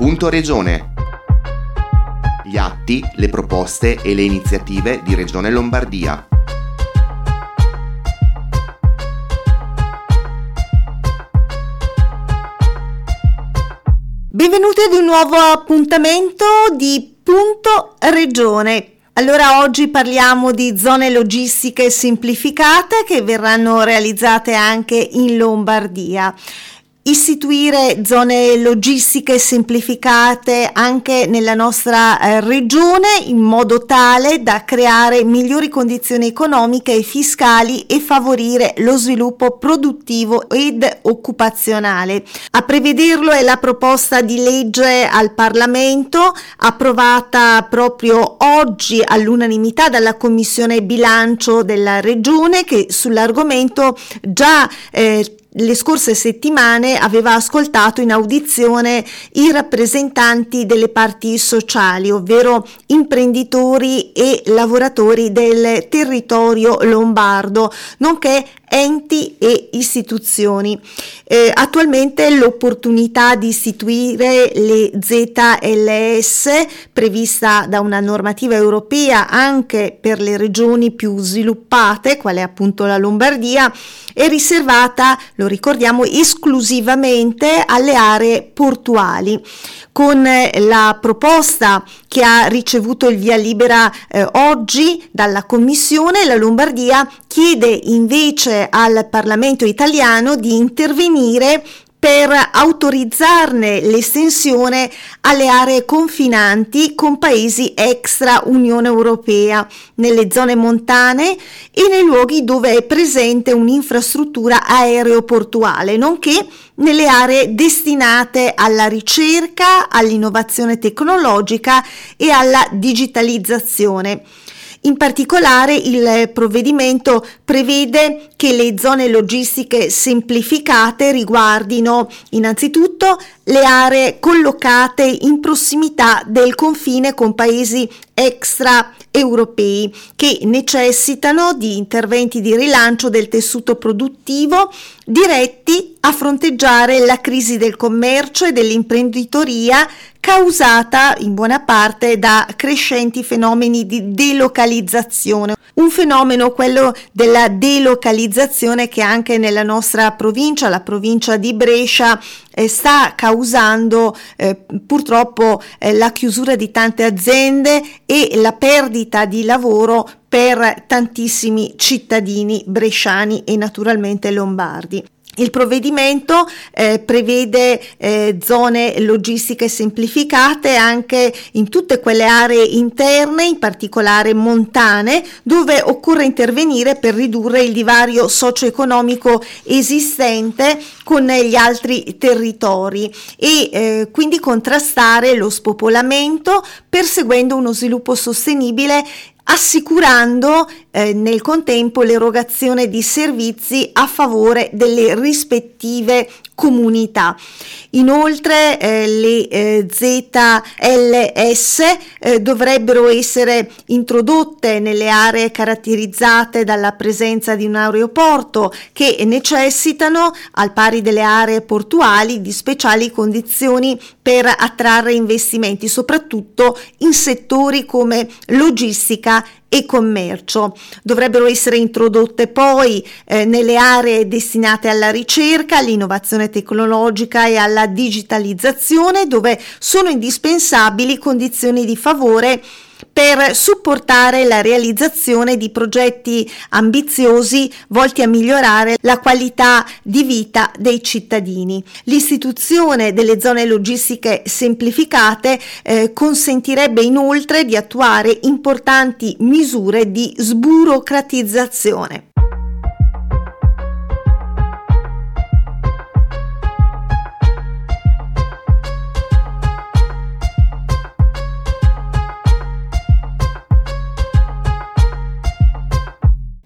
Punto Regione. Gli atti, le proposte e le iniziative di Regione Lombardia. Benvenuti ad un nuovo appuntamento di Punto Regione. Allora oggi parliamo di zone logistiche semplificate che verranno realizzate anche in Lombardia istituire zone logistiche semplificate anche nella nostra eh, regione in modo tale da creare migliori condizioni economiche e fiscali e favorire lo sviluppo produttivo ed occupazionale. A prevederlo è la proposta di legge al Parlamento approvata proprio oggi all'unanimità dalla Commissione Bilancio della Regione che sull'argomento già eh, le scorse settimane aveva ascoltato in audizione i rappresentanti delle parti sociali, ovvero imprenditori e lavoratori del territorio lombardo, nonché enti e istituzioni. Eh, attualmente l'opportunità di istituire le ZLS prevista da una normativa europea anche per le regioni più sviluppate, quale appunto la Lombardia, è riservata, lo ricordiamo, esclusivamente alle aree portuali. Con la proposta che ha ricevuto il via libera eh, oggi dalla Commissione, la Lombardia chiede invece al Parlamento italiano di intervenire per autorizzarne l'estensione alle aree confinanti con paesi extra Unione Europea, nelle zone montane e nei luoghi dove è presente un'infrastruttura aeroportuale, nonché nelle aree destinate alla ricerca, all'innovazione tecnologica e alla digitalizzazione. In particolare il provvedimento prevede che le zone logistiche semplificate riguardino innanzitutto le aree collocate in prossimità del confine con paesi extraeuropei che necessitano di interventi di rilancio del tessuto produttivo diretti a fronteggiare la crisi del commercio e dell'imprenditoria causata in buona parte da crescenti fenomeni di delocalizzazione. Un fenomeno, quello della delocalizzazione, che anche nella nostra provincia, la provincia di Brescia, eh, sta causando eh, purtroppo eh, la chiusura di tante aziende e la perdita di lavoro per tantissimi cittadini bresciani e naturalmente lombardi. Il provvedimento eh, prevede eh, zone logistiche semplificate anche in tutte quelle aree interne, in particolare montane, dove occorre intervenire per ridurre il divario socio-economico esistente con gli altri territori e eh, quindi contrastare lo spopolamento perseguendo uno sviluppo sostenibile assicurando eh, nel contempo l'erogazione di servizi a favore delle rispettive comunità. Inoltre eh, le eh, ZLS eh, dovrebbero essere introdotte nelle aree caratterizzate dalla presenza di un aeroporto che necessitano, al pari delle aree portuali, di speciali condizioni per attrarre investimenti, soprattutto in settori come logistica e commercio. Dovrebbero essere introdotte poi eh, nelle aree destinate alla ricerca, all'innovazione tecnologica e alla digitalizzazione dove sono indispensabili condizioni di favore per supportare la realizzazione di progetti ambiziosi volti a migliorare la qualità di vita dei cittadini. L'istituzione delle zone logistiche semplificate eh, consentirebbe inoltre di attuare importanti misure di sburocratizzazione.